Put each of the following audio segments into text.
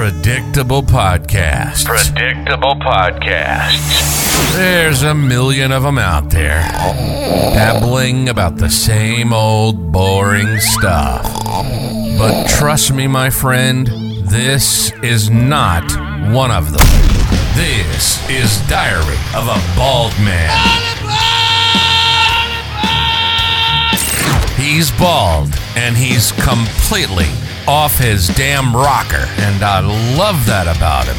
Predictable podcasts. Predictable podcasts. There's a million of them out there, babbling about the same old boring stuff. But trust me, my friend, this is not one of them. This is Diary of a Bald Man. He's bald and he's completely off his damn rocker, and I love that about him.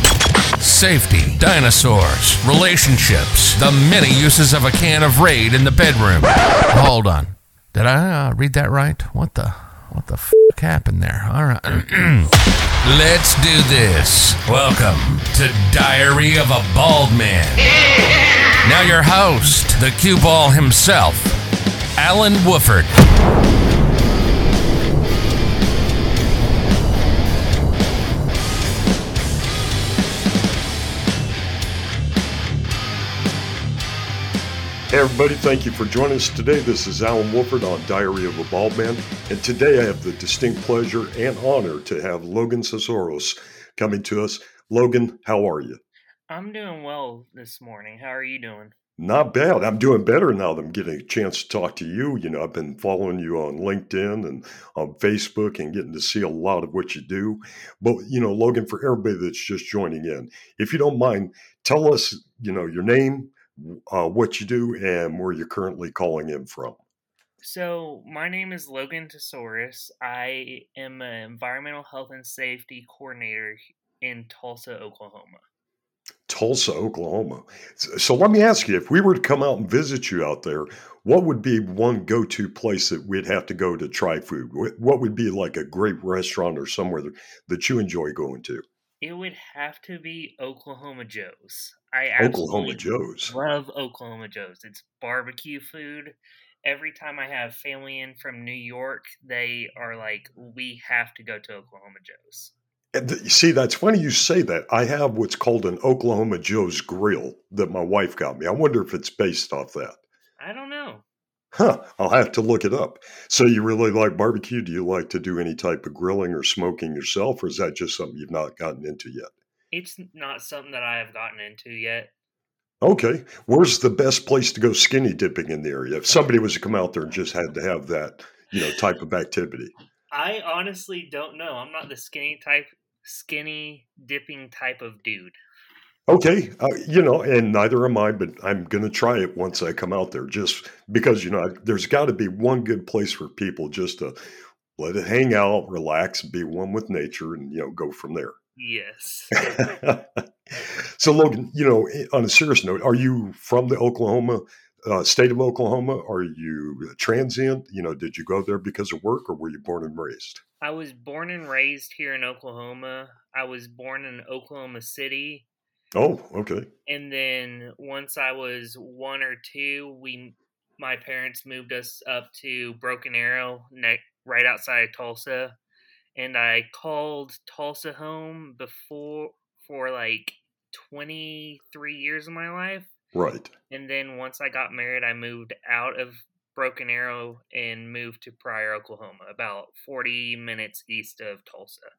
Safety, dinosaurs, relationships, the many uses of a can of Raid in the bedroom. Hold on. Did I uh, read that right? What the what the f- happened there? All right. Let's do this. Welcome to Diary of a Bald Man. Now your host, the cue ball himself, Alan Wolford. Hey everybody, thank you for joining us today. This is Alan Wolford on Diary of a Bald Man, and today I have the distinct pleasure and honor to have Logan Tsotsoros coming to us. Logan, how are you? I'm doing well this morning. How are you doing? Not bad. I'm doing better now that I'm getting a chance to talk to you. You know, I've been following you on LinkedIn and on Facebook and getting to see a lot of what you do. But, you know, Logan, for everybody that's just joining in, if you don't mind, tell us, you know, your name, uh, what you do, and where you're currently calling in from. So, my name is Logan Tsotsoros. I am an environmental health and safety coordinator in Tulsa, Oklahoma. Tulsa, Oklahoma. So let me ask you, if we were to come out and visit you out there, what would be one go-to place that we'd have to go to try food? What would be like a great restaurant or somewhere that you enjoy going to? It would have to be Oklahoma Joe's. I Oklahoma Joe's. Love Oklahoma Joe's. It's barbecue food. Every time I have family in from New York, they are like, "We have to go to Oklahoma Joe's." And th- see, that's funny you say that. I have what's called an Oklahoma Joe's grill that my wife got me. I wonder if it's based off that. I don't know. Huh, I'll have to look it up. So you really like barbecue? Do you like to do any type of grilling or smoking yourself, or is that just something you've not gotten into yet? It's not something that I have gotten into yet. Okay. Where's the best place to go skinny dipping in the area? If somebody was to come out there and just had to have that, you know, type of activity. I honestly don't know. I'm not the skinny type skinny dipping type of dude. Okay, uh, you know, and neither am I, but I'm going to try it once I come out there just because, you know, there's got to be one good place for people just to let it hang out, relax, be one with nature, and, you know, go from there. Yes. so, Logan, you know, on a serious note, are you from the Oklahoma uh, state of Oklahoma? Are you transient? You know, did you go there because of work or were you born and raised? I was born and raised here in Oklahoma. I was born in Oklahoma City. Oh, okay. And then once I was one or two, we my parents moved us up to Broken Arrow, right outside of Tulsa, and I called Tulsa home before for like 23 years of my life. Right. And then once I got married, I moved out of Broken Arrow and moved to Pryor, Oklahoma, about 40 minutes east of Tulsa.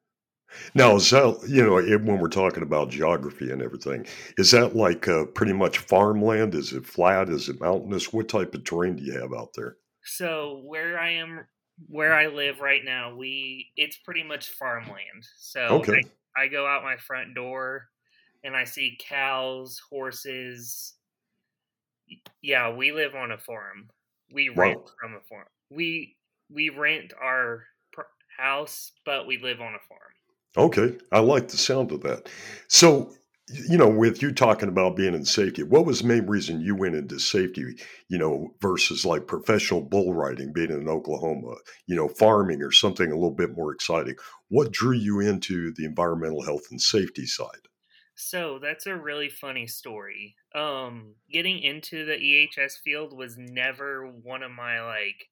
Now, is that, you know, when we're talking about geography and everything, is that like uh, pretty much farmland? Is it flat? Is it mountainous? What type of terrain do you have out there? So, where I am, where I live right now, we, it's pretty much farmland. So, okay. I, I go out my front door and I see cows, horses. Yeah, we live on a farm. We rent wow. from a farm. We we rent our house, but we live on a farm. Okay, I like the sound of that. So, you know, with you talking about being in safety, what was the main reason you went into safety, you know, versus like professional bull riding, being in Oklahoma, you know, farming or something a little bit more exciting? What drew you into the environmental health and safety side? So that's a really funny story. Um, getting into the EHS field was never one of my like,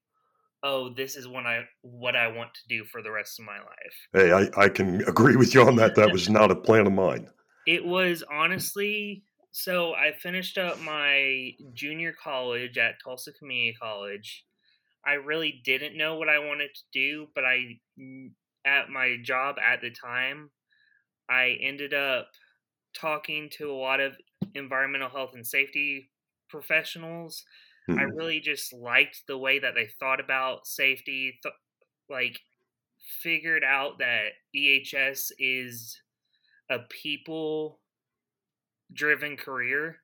oh, this is what I what I want to do for the rest of my life. Hey, I, I can agree with you on that. That was not a plan of mine. It was honestly so I finished up my junior college at Tulsa Community College. I really didn't know what I wanted to do, but I at my job at the time I ended up talking to a lot of environmental health and safety professionals. I Mhm. really just liked the way that they thought about safety, th- like figured out that EHS is a people driven career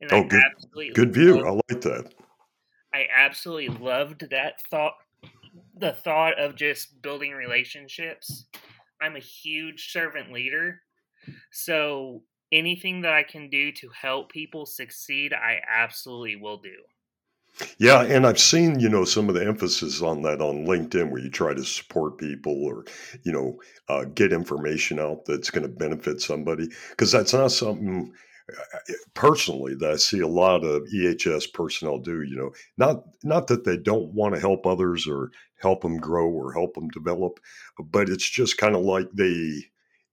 and Oh, I good, absolutely good view. love I like that. I absolutely loved that thought the thought of just building relationships. I'm a huge servant leader. So anything that I can do to help people succeed, I absolutely will do. Yeah, and I've seen, you know, some of the emphasis on that on LinkedIn where you try to support people or, you know, uh, get information out that's going to benefit somebody. Because that's not something uh, personally that I see a lot of EHS personnel do. You know, not not that they don't want to help others or help them grow or help them develop, but it's just kind of like they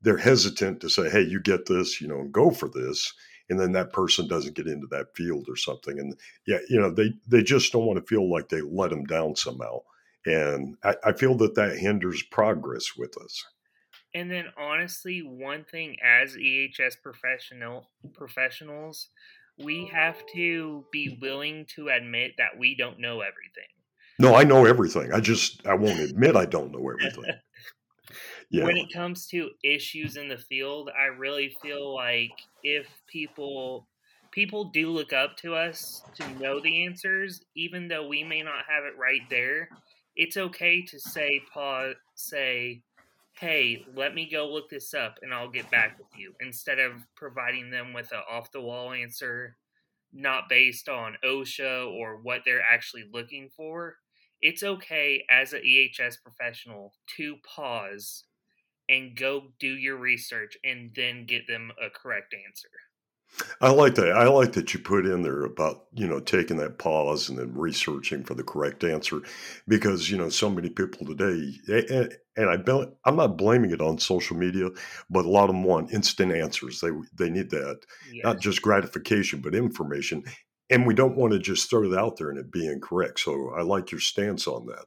they're hesitant to say, "Hey, you get this," you know, and go for this, and then that person doesn't get into that field or something, and yeah, you know, they they just don't want to feel like they let them down somehow, and I, I feel that that hinders progress with us. And then honestly, one thing as EHS professional professionals, we have to be willing to admit that we don't know everything. No, I know everything. I just I won't admit I don't know everything. Yeah. when it comes to issues in the field, I really feel like if people people do look up to us to know the answers, even though we may not have it right there, it's okay to say pause say, Hey, let me go look this up and I'll get back with you instead of providing them with an off the wall answer not based on OSHA or what they're actually looking for. It's okay as an EHS professional to pause and go do your research and then get them a correct answer. I like that. I like that you put in there about, you know, taking that pause and then researching for the correct answer because, you know, so many people today, a- a- and I bel- I'm not blaming it on social media, but a lot of them want instant answers. They they need that, not just gratification, but information. And we don't want to just throw it out there and it be incorrect. So I like your stance on that.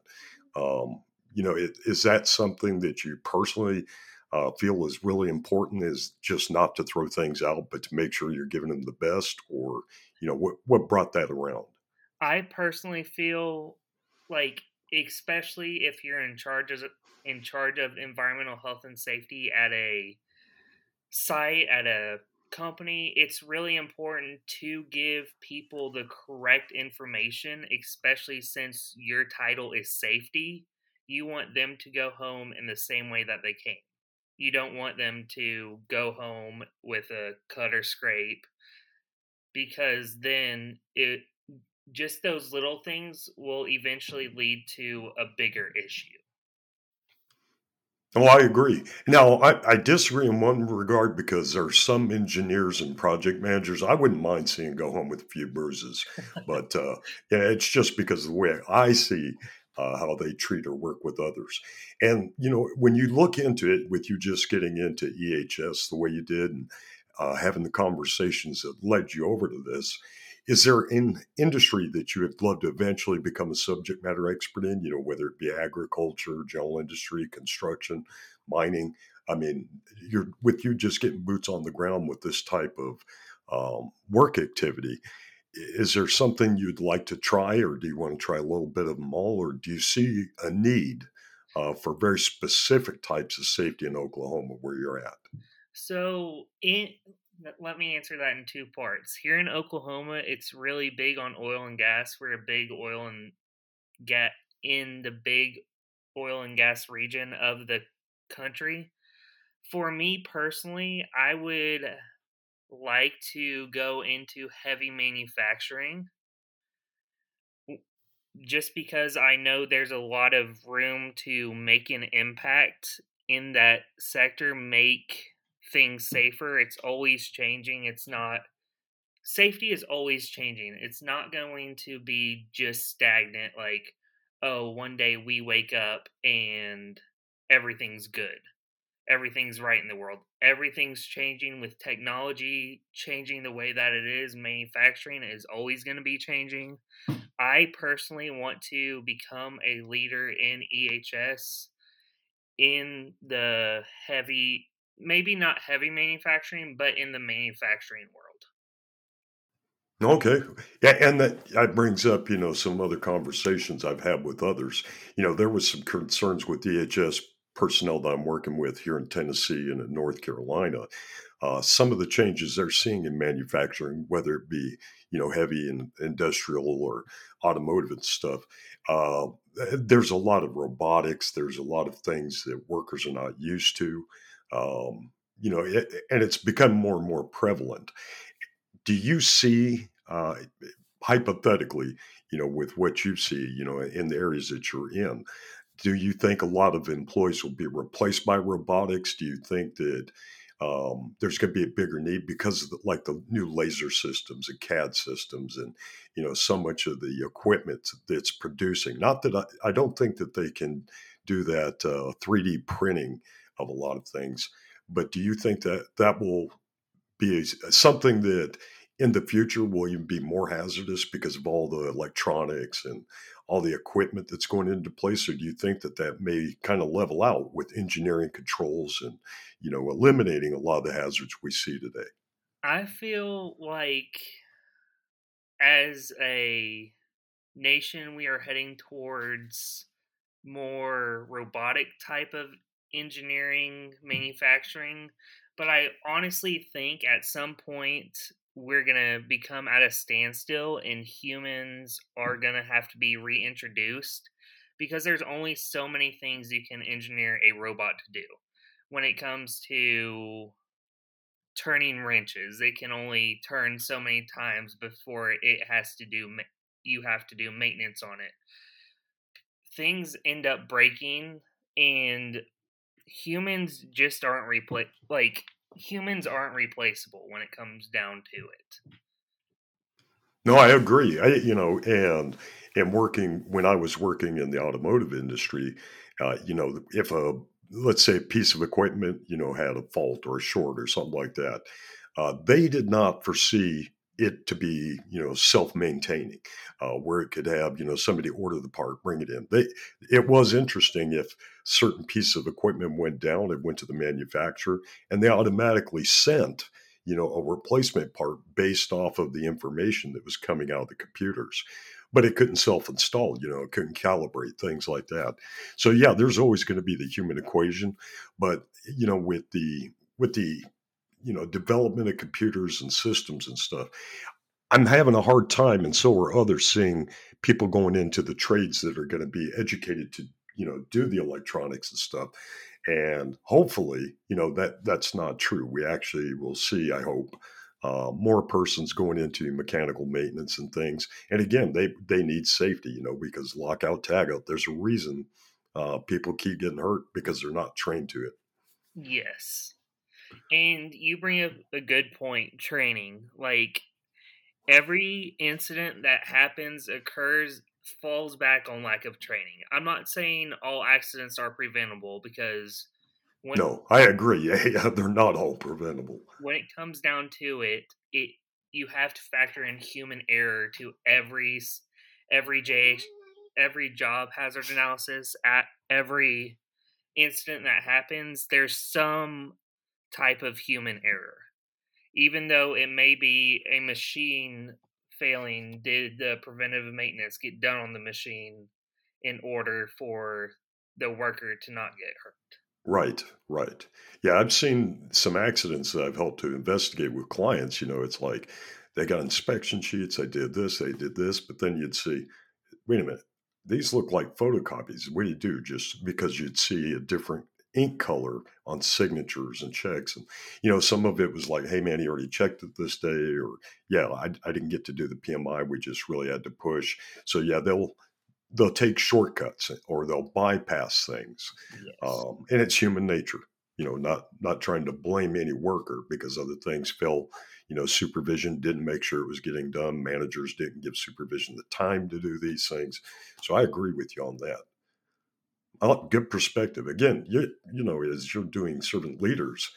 Um, you know, it, is that something that you personally uh, feel is really important? Is just not to throw things out, but to make sure you're giving them the best, or you know, what what brought that around? I personally feel like especially if you're in charge in charge of environmental health and safety at a site at a company, it's really important to give people the correct information, especially since your title is safety. You want them to go home in the same way that they came. You don't want them to go home with a cut or scrape because then it just those little things will eventually lead to a bigger issue. Well, I agree. Now, I, I disagree in one regard because there are some engineers and project managers I wouldn't mind seeing go home with a few bruises, but uh, yeah, it's just because of the way I see uh, how they treat or work with others. And you know, when you look into it, with you just getting into EHS the way you did and uh, having the conversations that led you over to this, is there an industry that you would love to eventually become a subject matter expert in? You know, whether it be agriculture, general industry, construction, mining. I mean, you're with you just getting boots on the ground with this type of um, work activity. Is there something you'd like to try, or do you want to try a little bit of them all, or do you see a need uh, for very specific types of safety in Oklahoma where you're at? So, in let me answer that in two parts. Here in Oklahoma, it's really big on oil and gas. We're a big oil and gas in the big oil and gas region of the country. For me personally, I would like to go into heavy manufacturing just because I know there's a lot of room to make an impact in that sector, make things safer. It's always changing. It's not safety is always changing. It's not going to be just stagnant like oh, one day we wake up and everything's good. Everything's right in the world. Everything's changing with technology changing the way that it is. Manufacturing is always going to be changing. I personally want to become a leader in EHS in the heavy maybe not heavy manufacturing, but in the manufacturing world. Okay. Yeah, and that, that brings up, you know, some other conversations I've had with others. You know, there was some concerns with EHS personnel that I'm working with here in Tennessee and in North Carolina. Uh, some of the changes they're seeing in manufacturing, whether it be, you know, heavy and industrial or automotive and stuff, uh, there's a lot of robotics. There's a lot of things that workers are not used to. Um, you know, it, and it's become more and more prevalent do you see uh, hypothetically, you know, with what you see, you know, in the areas that you're in, do you think a lot of employees will be replaced by robotics? Do you think that um, there's going to be a bigger need because of the, like the new laser systems and CAD systems and you know so much of the equipment that's producing? Not that I, I don't think that they can do that uh, 3D printing of a lot of things, but do you think that that will be something that in the future will even be more hazardous because of all the electronics and all the equipment that's going into place or do you think that that may kind of level out with engineering controls and you know eliminating a lot of the hazards we see today? I feel like as a nation we are heading towards more robotic type of engineering mm. manufacturing but I honestly think at some point we're going to become at a standstill and humans are mm-hmm. going to have to be reintroduced because there's only so many things you can engineer a robot to do. When it comes to turning wrenches, they can only turn so many times before it has to do you have to do maintenance on it. Things end up breaking and humans just aren't repla- like humans aren't replaceable when it comes down to it. No, I agree. I you know, and and working when I was working in the automotive industry, uh, you know, if a let's say a piece of equipment, you know, had a fault or a short or something like that, uh, they did not foresee it to be you know self-maintaining uh, where it could have you know somebody order the part bring it in. They it was interesting if certain piece of equipment went down it went to the manufacturer and they automatically sent you know a replacement part based off of the information that was coming out of the computers. But it couldn't self-install you know it couldn't calibrate things like that. So yeah there's always going to be the human equation but you know with the with the you know development of computers and systems and stuff i'm having a hard time and so are others seeing people going into the trades that are going to be educated to you know do the electronics and stuff and hopefully you know that that's not true. We actually will see i hope uh, more persons going into mechanical maintenance and things and again they they need safety you know because lockout tagout there's a reason uh, people keep getting hurt because they're not trained to it. Yes and you bring up a good point training. Like every incident that happens occurs falls back on lack of training. I'm not saying all accidents are preventable because when, No, I agree. Yeah, they're not all preventable. When it comes down to it, it you have to factor in human error to every every J every job hazard analysis at every incident that happens there's some type of human error. Even though it may be a machine failing, did the preventive maintenance get done on the machine in order for the worker to not get hurt? Right, right. Yeah, I've seen some accidents that I've helped to investigate with clients. You know, it's like they got inspection sheets, they did this, they did this, but then you'd see, wait a minute, these look like photocopies. What do you do? Just because you'd see a different ink color on signatures and checks. And, you know, some of it was like, hey, man, he already checked it this day, or, yeah, I, I didn't get to do the PMI. We just really had to push. So, yeah, they'll, they'll take shortcuts or they'll bypass things. Yes. Um, and it's human nature, you know, not, not trying to blame any worker because other things fell, you know, supervision didn't make sure it was getting done. Managers didn't give supervision the time to do these things. So I agree with you on that good perspective. Again, you you know, as you're doing servant leaders,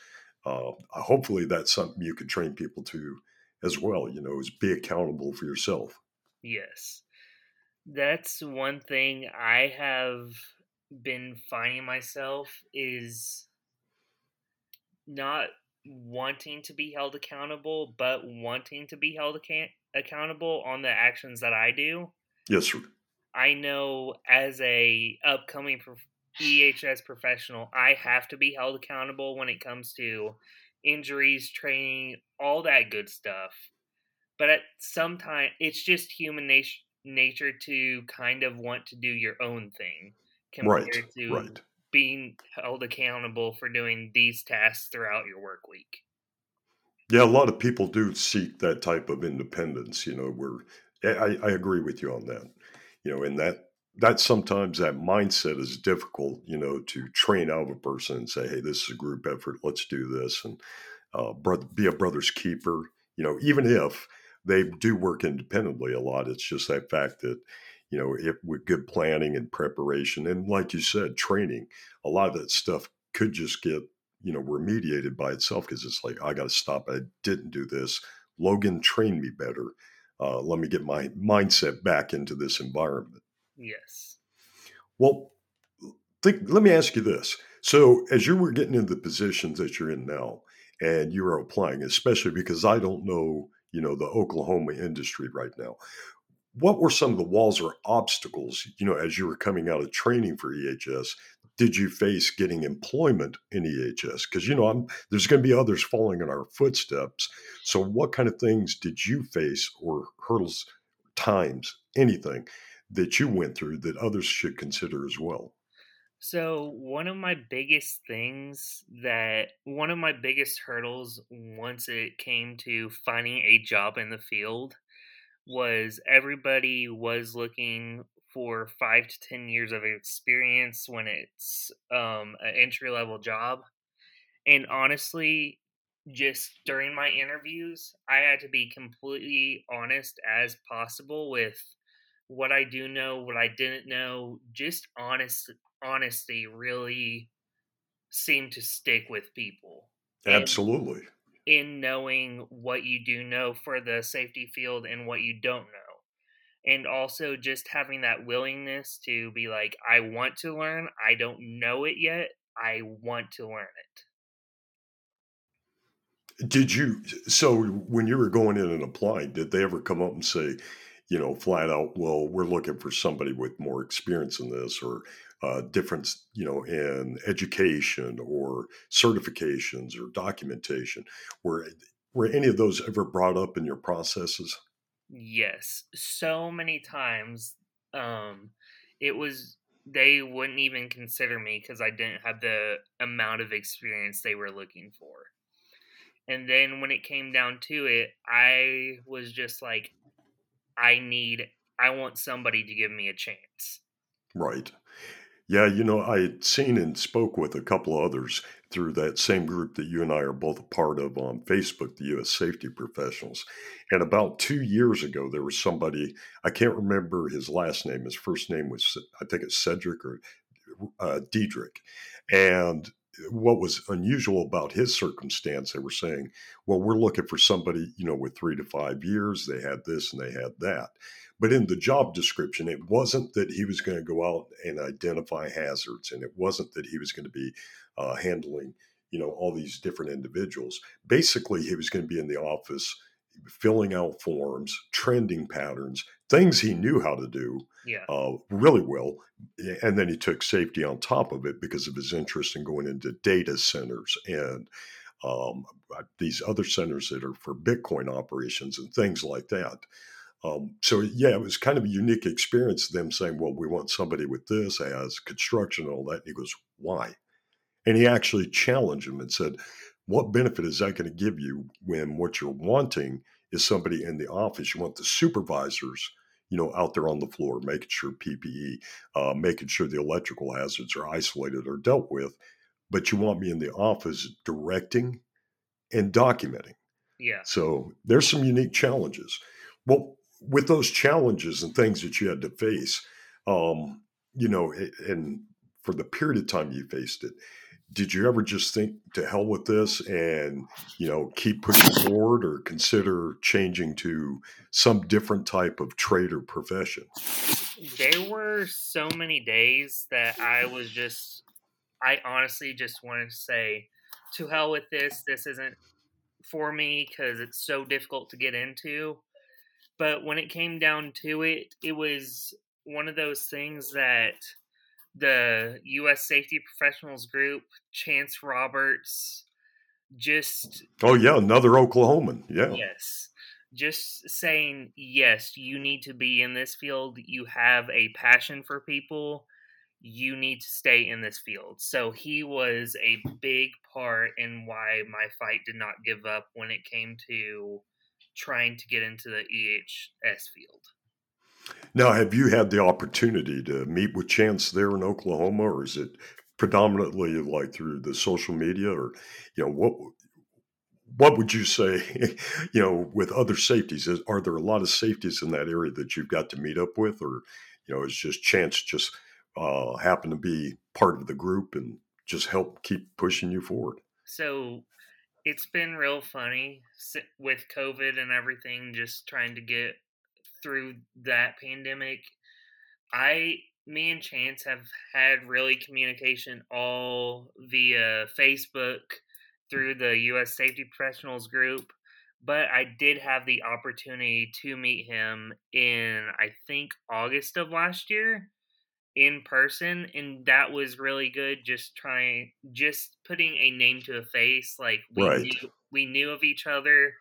uh, hopefully that's something you can train people to as well. You know, is be accountable for yourself. Yes, that's one thing I have been finding myself is not wanting to be held accountable, but wanting to be held account- accountable on the actions that I do. Yes, sir. I know as a upcoming EHS professional, I have to be held accountable when it comes to injuries, training, all that good stuff. But at some time, it's just human nature nature to kind of want to do your own thing compared Right, to right. being held accountable for doing these tasks throughout your work week. Yeah, a lot of people do seek that type of independence. You know, where eh, I, I agree with you on that. You know, and that that sometimes that mindset is difficult. You know, to train out of a person and say, "Hey, this is a group effort. Let's do this," and uh, brother, be a brother's keeper. You know, even if they do work independently a lot, it's just that fact that you know, if with good planning and preparation, and like you said, training, a lot of that stuff could just get you know remediated by itself because it's like I got to stop. I didn't do this. Logan trained me better. Uh, let me get my mindset back into this environment. Yes. Well, think, let me ask you this. So, as you were getting into the positions that you're in now, and you were applying, especially because I don't know, you know, the Oklahoma industry right now. What were some of the walls or obstacles, you know, as you were coming out of training for EHS? Did you face getting employment in EHS? Because you know, I'm, there's going to be others following in our footsteps. So, what kind of things did you face, or hurdles, times, anything that you went through that others should consider as well? So, one of my biggest things that one of my biggest hurdles once it came to finding a job in the field was everybody was looking for five to 10 years of experience when it's um, an entry level job. And honestly, just during my interviews, I had to be completely honest as possible with what I do know, what I didn't know. Just honest honesty really seemed to stick with people. And Absolutely. in knowing what you do know for the safety field and what you don't know. And also just having that willingness to be like, I want to learn. I don't know it yet. I want to learn it. Did you, so when you were going in and applying, did they ever come up and say, you know, flat out, well, we're looking for somebody with more experience in this or uh, difference, you know, in education or certifications or documentation? Were, were any of those ever brought up in your processes? Yes, so many times um it was they wouldn't even consider me cuz I didn't have the amount of experience they were looking for. And then when it came down to it, I was just like I need I want somebody to give me a chance. Right. Yeah, you know, I had seen and spoke with a couple of others through that same group that you and I are both a part of on Facebook, the U.S. Safety Professionals. And about two years ago, there was somebody, I can't remember his last name. His first name was, I think it's Cedric or uh, Diedrich. And what was unusual about his circumstance, they were saying, well, we're looking for somebody, you know, with three to five years. They had this and they had that. But in the job description, it wasn't that he was going to go out and identify hazards, and it wasn't that he was going to be uh, handling, you know, all these different individuals. Basically, he was going to be in the office filling out forms, trending patterns, things he knew how to do Yeah. uh, really well. And then he took safety on top of it because of his interest in going into data centers and um, these other centers that are for Bitcoin operations and things like that. Um, so yeah, it was kind of a unique experience. Them saying, "Well, we want somebody with this as construction and all that." And he goes, "Why?" And he actually challenged him and said, "What benefit is that going to give you when what you're wanting is somebody in the office? You want the supervisors, you know, out there on the floor, making sure PPE, uh, making sure the electrical hazards are isolated or dealt with, but you want me in the office directing and documenting." Yeah. So there's some unique challenges. Well, with those challenges and things that you had to face, um, you know, and for the period of time you faced it, did you ever just think to hell with this and you know keep pushing forward or consider changing to some different type of trade or profession? There were so many days that I was just I honestly just wanted to say to hell with this. This isn't for me because it's so difficult to get into. But when it came down to it, it was one of those things that the U.S. Safety Professionals Group, Chance Roberts, just. Oh, yeah, another Oklahoman. Yeah. Yes. Just saying, yes, you need to be in this field. You have a passion for people. You need to stay in this field. So he was a big part in why my fight did not give up when it came to trying to get into the EHS field. Now, have you had the opportunity to meet with Chance there in Oklahoma, or is it predominantly like through the social media, or you know what? What would you say, you know, with other safeties? Is, are there a lot of safeties in that area that you've got to meet up with, or you know, is just Chance just uh, happen to be part of the group and just help keep pushing you forward? So it's been real funny with COVID and everything, just trying to get through that pandemic. I, me and Chance have had really communication all via Facebook through the U.S. Safety Professionals group, but I did have the opportunity to meet him in, I think, August of last year in person and that was really good just trying just putting a name to a face like we right. knew, we knew of each other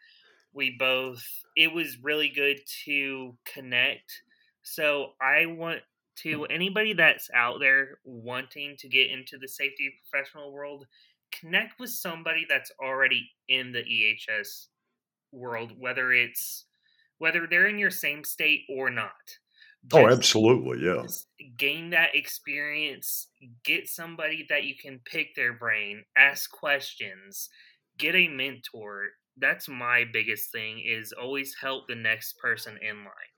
we both it was really good to connect so i want to anybody that's out there wanting to get into the safety professional world connect with somebody that's already in the ehs world whether it's whether they're in your same state or not oh, absolutely, yeah. Gain that experience. Get somebody that you can pick their brain. Ask questions. Get a mentor. That's my biggest thing. Is always help the next person in line.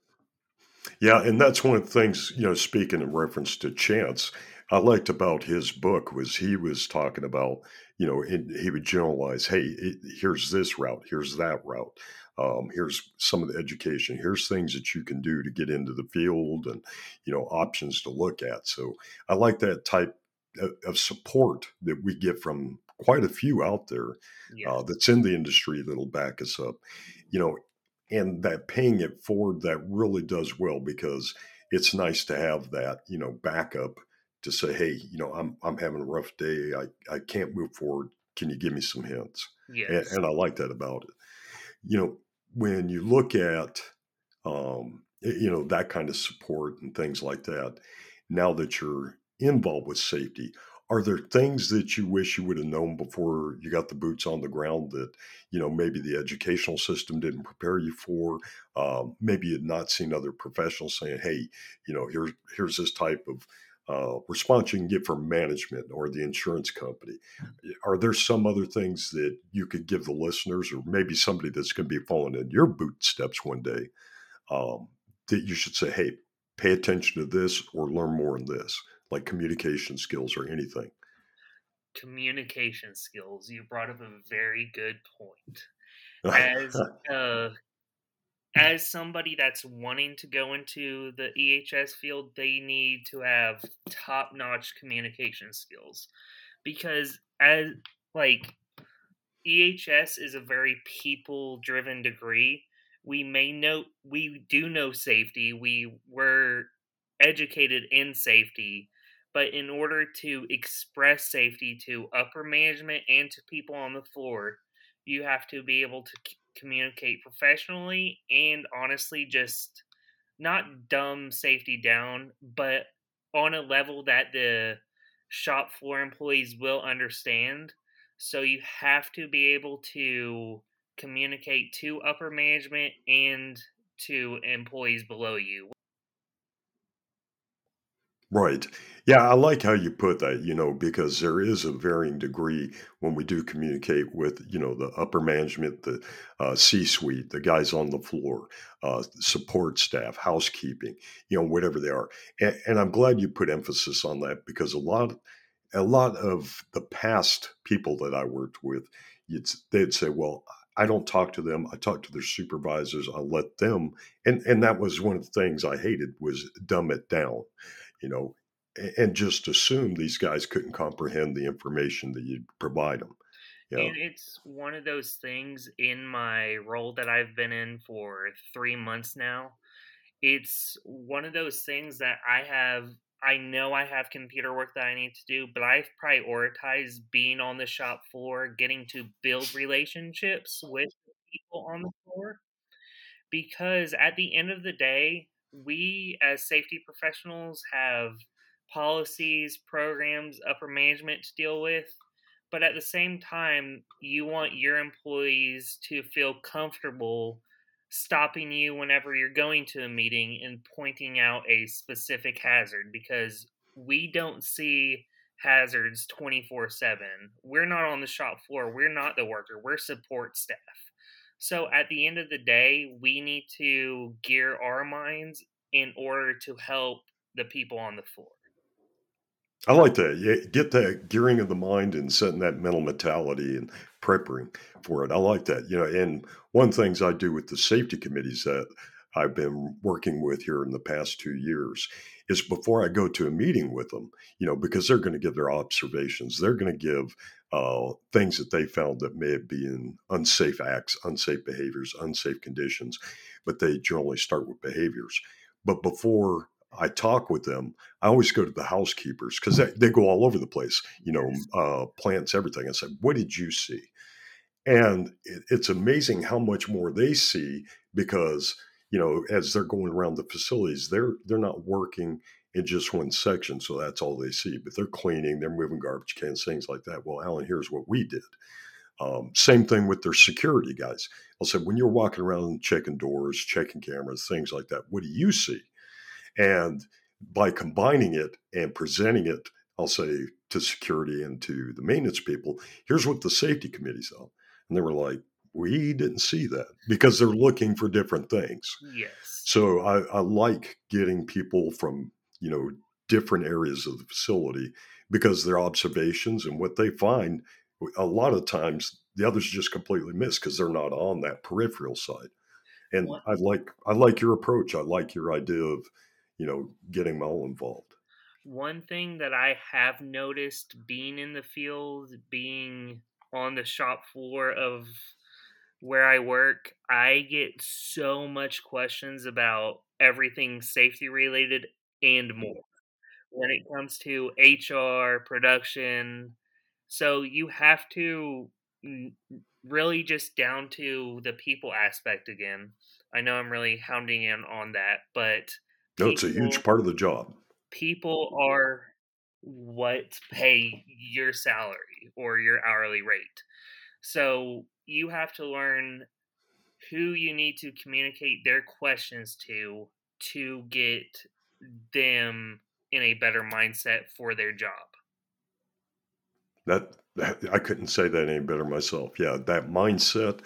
Yeah, and that's one of the things you know. Speaking in reference to Chance, I liked about his book was he was talking about you know he would generalize, hey, here's this route, here's that route um, here's some of the education here's things that you can do to get into the field and you know options to look at. So i like that type of support that we get from quite a few out there uh, that's in the industry that'll back us up you know and that paying it forward that really does well because it's nice to have that you know backup to say hey you know i'm, I'm having a rough day. I, I can't move forward. Can you give me some hints? Yes. and, and i like that about it you know when you look at um, you know that kind of support and things like that now that you're involved with safety are there things that you wish you would have known before you got the boots on the ground that you know maybe the educational system didn't prepare you for? Um, maybe you had not seen other professionals saying hey you know here's here's this type of uh, response you can get from management or the insurance company. Are there some other things that you could give the listeners, or maybe somebody that's going to be following in your bootsteps one day, um, that you should say, hey, pay attention to this or learn more in this, like communication skills or anything? Communication skills. You brought up a very good point. As a Mm. as somebody that's wanting to go into the EHS field, they need to have top notch communication skills because as like EHS is a very people driven degree. We may know we do know safety. We were educated in safety, but in order to express safety to upper management and to people on the floor, you have to be able to communicate professionally and honestly just not dumb safety down, but on a level that the shop floor employees will understand. So you have to be able to communicate to upper management and to employees below you. Right. Yeah, I like how you put that, you know, because there is a varying degree when we do communicate with, you know, the upper management, the uh, C suite, the guys on the floor, uh, support staff, housekeeping, you know, whatever they are. And, and I'm glad you put emphasis on that because a lot, a lot of the past people that I worked with, they'd say, well, I don't talk to them. I talk to their supervisors. I let them, and and that was one of the things I hated was dumb it down you know, and just assume these guys couldn't comprehend the information that you provide them. Yeah. And it's one of those things in my role that I've been in for three months now. It's one of those things that I have, I know I have computer work that I need to do, but I've prioritized being on the shop floor, getting to build relationships with people on the floor. Because at the end of the day, we as safety professionals have policies, programs, upper management to deal with but at the same time, you want your employees to feel comfortable stopping you whenever you're going to a meeting and pointing out a specific hazard because we don't see hazards 24 7. We're not on the shop floor, we're not the worker, we're support staff. So at the end of the day, we need to gear our minds in order to help the people on the floor. I like that. Yeah, get that gearing of the mind and setting that mental mentality and preparing for it. I like that. You know, and one of the things I do with the safety committees that I've been working with here in the past two years is before I go to a meeting with them, you know, because they're going to give their observations, they're going to give uh, things that they found that may have been unsafe acts, unsafe behaviors, unsafe conditions, but they generally start with behaviors. But before I talk with them, I always go to the housekeepers because they, they, go all over the place, you know, uh, plants, everything. I say, what did you see? And it, it's amazing how much more they see because, you know, as they're going around the facilities, they're they're not working in just one section, so that's all they see. But they're cleaning, they're moving garbage cans, things like that. Well, Alan, here's what we did. Um, same thing with their security guys. I'll say, when you're walking around checking doors, checking cameras, things like that, what do you see? And by combining it and presenting it, I'll say to security and to the maintenance people, here's what the safety committee saw. And they were like, we didn't see that because they're looking for different things. Yes. So I, I like getting people from, you know, different areas of the facility because their observations and what they find, a lot of times the others just completely miss because they're not on that peripheral side. And what? I like I like your approach. I like your idea of you know, getting all involved. One thing that I have noticed being in the field, being on the shop floor of where I work, I get so much questions about everything safety related and mm. more when it comes to HR, production. So you have to really just down to the people aspect again. I know I'm really hounding in on that, but no, it's a huge part of the job. People are what pay your salary or your hourly rate. So you have to learn who you need to communicate their questions to to get them in a better mindset for their job. That, I couldn't say that any better myself. Yeah, that mindset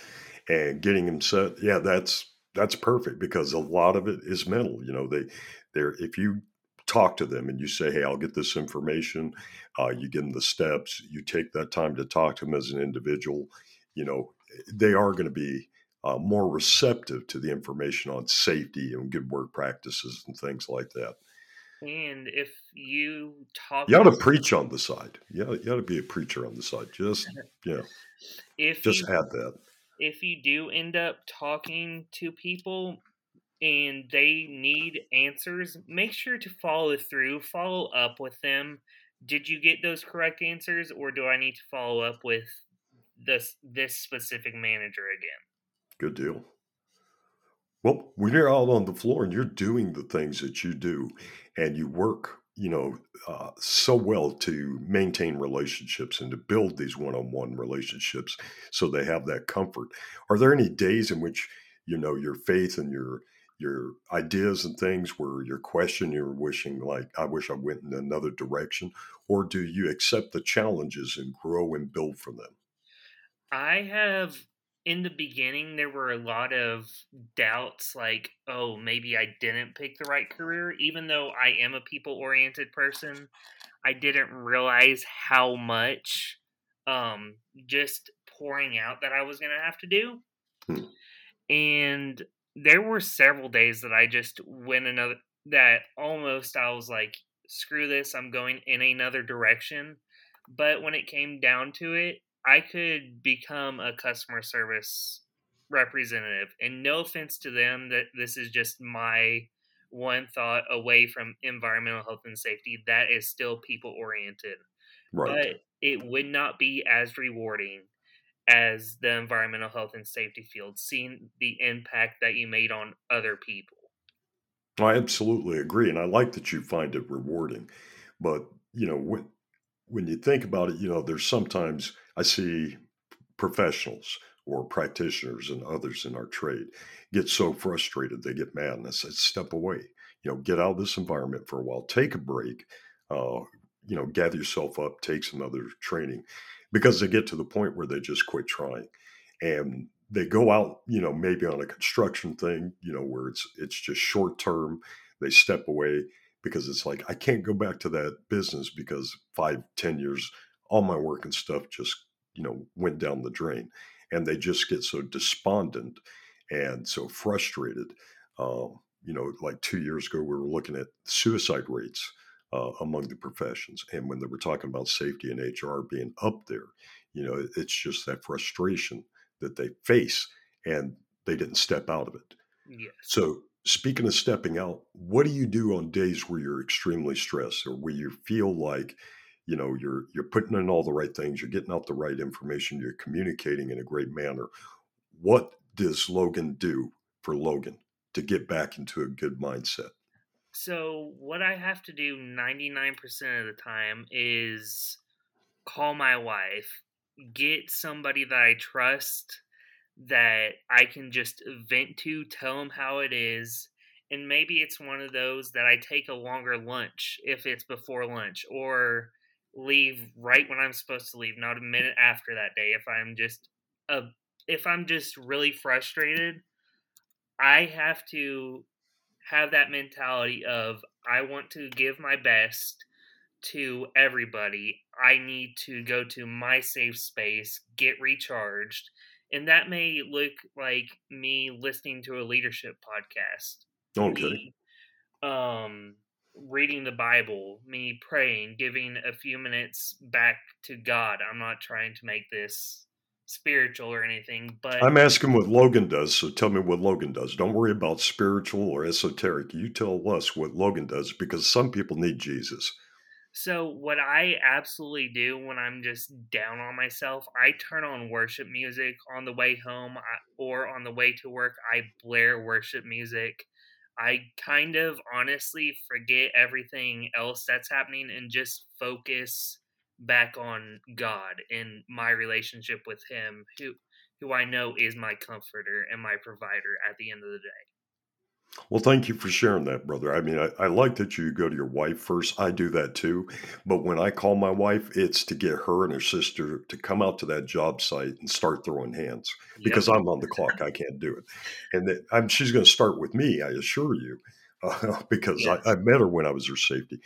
and getting them set. Yeah, that's that's perfect because a lot of it is mental. You know, they they're if you talk to them and you say, "Hey, I'll get this information," uh, you give them the steps. You take that time to talk to them as an individual. You know, they are going to be uh, more receptive to the information on safety and good work practices and things like that. And if you talk, you ought to preach on the side. Yeah, you, you ought to be a preacher on the side. Just yeah, if just you, add that if you do end up talking to people and they need answers, make sure to follow through, follow up with them. Did you get those correct answers, or do I need to follow up with this this specific manager again? Good deal. Well, when you're out on the floor and you're doing the things that you do, and you work you know, uh, so well to maintain relationships and to build these one-on-one relationships so they have that comfort. Are there any days in which you know your faith and your your ideas and things where your question you're wishing like I wish I went in another direction, or do you accept the challenges and grow and build from them? I have in the beginning there were a lot of doubts like oh maybe i didn't pick the right career. Even though i am a people oriented person i didn't realize how much um just pouring out that i was going to have to do. Hmm. and there were several days that i just went another that almost i was like screw this i'm going in another direction. But when it came down to it I could become a customer service representative. And no offense to them that this is just my one thought away from environmental health and safety. That is still people oriented. Right. But it would not be as rewarding as the environmental health and safety field, seeing the impact that you made on other people. I absolutely agree. And I like that you find it rewarding. But, you know, when, when you think about it, you know, there's sometimes I see professionals or practitioners and others in our trade get so frustrated they get mad and I said, step away, you know, get out of this environment for a while, take a break, uh, you know, gather yourself up, take some other training because they get to the point where they just quit trying. And they go out, you know, maybe on a construction thing, you know, where it's it's just short term. They step away because it's like I can't go back to that business because five, ten years, all my work and stuff just, you know, went down the drain. And they just get so despondent and so frustrated. Um, you know, like two years ago, we were looking at suicide rates uh, among the professions. And when they were talking about safety and HR being up there, you know, it's just that frustration that they face and they didn't step out of it. Yes. So, speaking of stepping out, what do you do on days where you're extremely stressed or where you feel like, you know, you're you're putting in all the right things, you're getting out the right information, you're communicating in a great manner. What does Logan do for Logan to get back into a good mindset? So, what I have to do 99% of the time is call my wife, get somebody that I trust that I can just vent to, tell them how it is. And maybe it's one of those that I take a longer lunch if it's before lunch, or leave right when I'm supposed to leave, not a minute after that day. If I'm just a, if I'm just really frustrated, I have to have that mentality of I want to give my best to everybody. I need to go to my safe space, get recharged. And that may look like me listening to a leadership podcast. Okay. Me, um reading the Bible, me praying, giving a few minutes back to God. I'm not trying to make this spiritual or anything, but I'm asking what Logan does, so tell me what Logan does. Don't worry about spiritual or esoteric. You tell us what Logan does because some people need Jesus. So, what I absolutely do when I'm just down on myself, I turn on worship music on the way home or on the way to work. I blare worship music. I kind of honestly forget everything else that's happening and just focus back on God and my relationship with Him, who who I know is my comforter and my provider at the end of the day. Well, thank you for sharing that, brother. I mean, I, I like that you go to your wife first. I do that too. But when I call my wife, it's to get her and her sister to come out to that job site and start throwing hands because Yep. I'm on the clock. I can't do it. And that, I'm, she's going to start with me, I assure you, uh, because. I, I met her when I was her safety.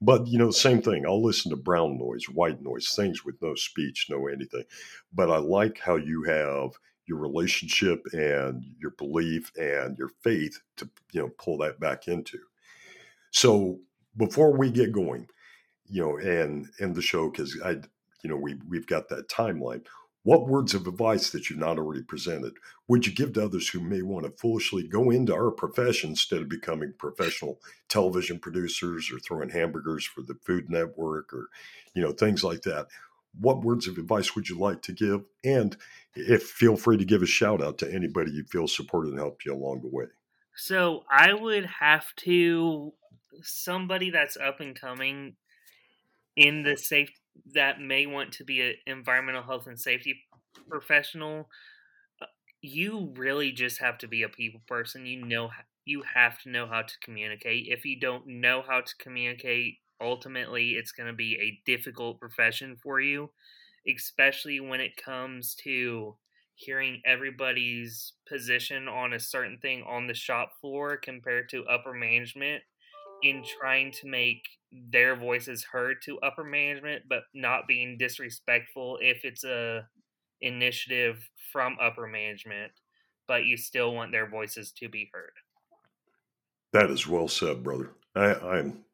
But, you know, same thing. I'll listen to brown noise, white noise, things with no speech, no anything. But I like how you have your relationship and your belief and your faith to, you know, pull that back into. So before we get going, you know, and end the show, because I, you know, we we've got that timeline. What words of advice that you've not already presented would you give to others who may want to foolishly go into our profession instead of becoming professional television producers or throwing hamburgers for the Food Network or, you know, things like that? What words of advice would you like to give? And if feel free to give a shout out to anybody you feel supported and helped you along the way. So I would have to somebody that's up and coming in the safe that may want to be an environmental health and safety professional. uh, You really just have to be a people person. You know you have to know how to communicate. If you don't know how to communicate, ultimately it's going to be a difficult profession for you, especially when it comes to hearing everybody's position on a certain thing on the shop floor compared to upper management in trying to make their voices heard to upper management but not being disrespectful if it's a initiative from upper management but you still want their voices to be heard That is well said, brother. I, I'm,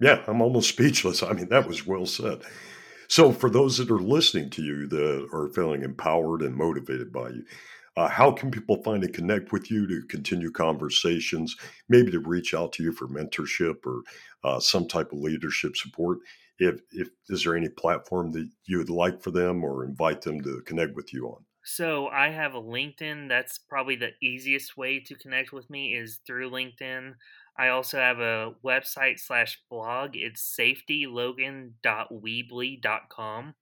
yeah, I'm almost speechless. I mean, that was well said. So, for those that are listening to you that are feeling empowered and motivated by you, uh, how can people find and connect with you to continue conversations, maybe to reach out to you for mentorship or uh, some type of leadership support? If, if is there any platform that you would like for them or invite them to connect with you on? So I have a LinkedIn. That's probably the easiest way to connect with me is through LinkedIn. I also have a website slash blog. It's safetylogan.weebly.com.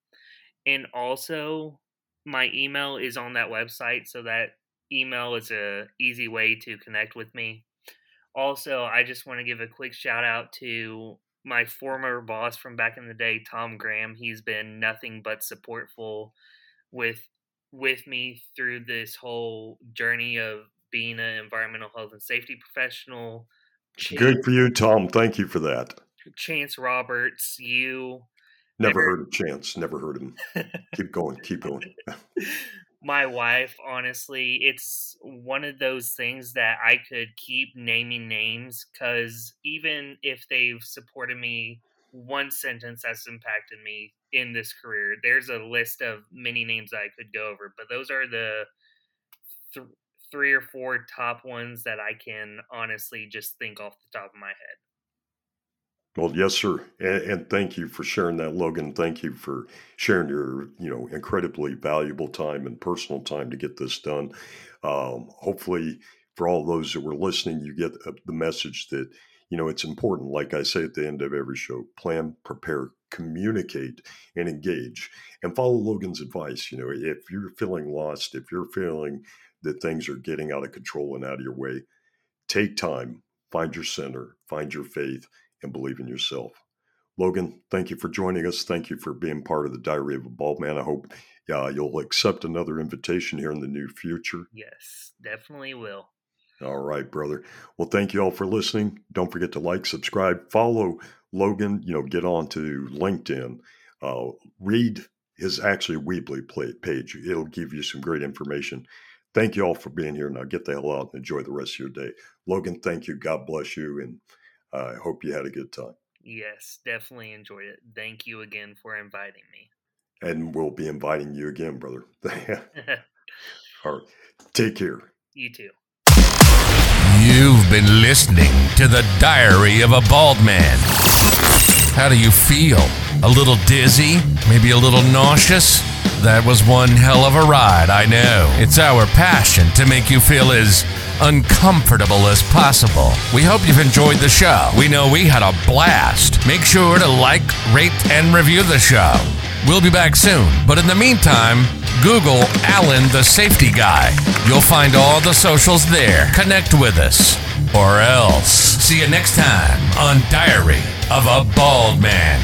And also my email is on that website, so that email is a easy way to connect with me. Also, I just want to give a quick shout out to my former boss from back in the day, Tom Graham. He's been nothing but supportful with with me through this whole journey of being an environmental health and safety professional. Chance, Good for you, Tom. Thank you for that. Chance Roberts, you, Never, Never heard of Chance. Never heard of him. keep going. Keep going. My wife, honestly, it's one of those things that I could keep naming names because even if they've supported me one sentence that's impacted me in this career, there's a list of many names I could go over, but those are the th- three or four top ones that I can honestly just think off the top of my head. Well, yes, sir, and, and, thank you for sharing that, Logan. Thank you for sharing your, you know, incredibly valuable time and personal time to get this done. Um, hopefully, for all those that were listening, you get the message that you know it's important. Like I say at the end of every show, plan, prepare, communicate, and engage, and follow Logan's advice. You know, if you're feeling lost, if you're feeling that things are getting out of control and out of your way, take time, find your center, find your faith and believe in yourself. Logan, thank you for joining us. Thank you for being part of the Diary of a Bald Man. I hope uh, you'll accept another invitation here in the near future. Yes, definitely will. All right, brother. Well, thank you all for listening. Don't forget to like, subscribe, follow Logan. You know, get on to LinkedIn. Uh, read his actually Weebly page. It'll give you some great information. Thank you all for being here. Now get the hell out and enjoy the rest of your day. Logan, thank you. God bless you. And I hope you had a good time. Yes, definitely enjoyed it. Thank you again for inviting me. And we'll be inviting you again, brother. All right. Take care. You too. You've been listening to the Diary of a Bald Man. How do you feel? A little dizzy? Maybe a little nauseous? That was one hell of a ride, I know. It's our passion to make you feel as uncomfortable as possible. We hope you've enjoyed the show. We know we had a blast. Make sure to like, rate, and review the show. We'll be back soon, but in the meantime, Google Alan the Safety Guy. You'll find all the socials there. Connect with us, or else. See you next time on Diary of a Bald Man.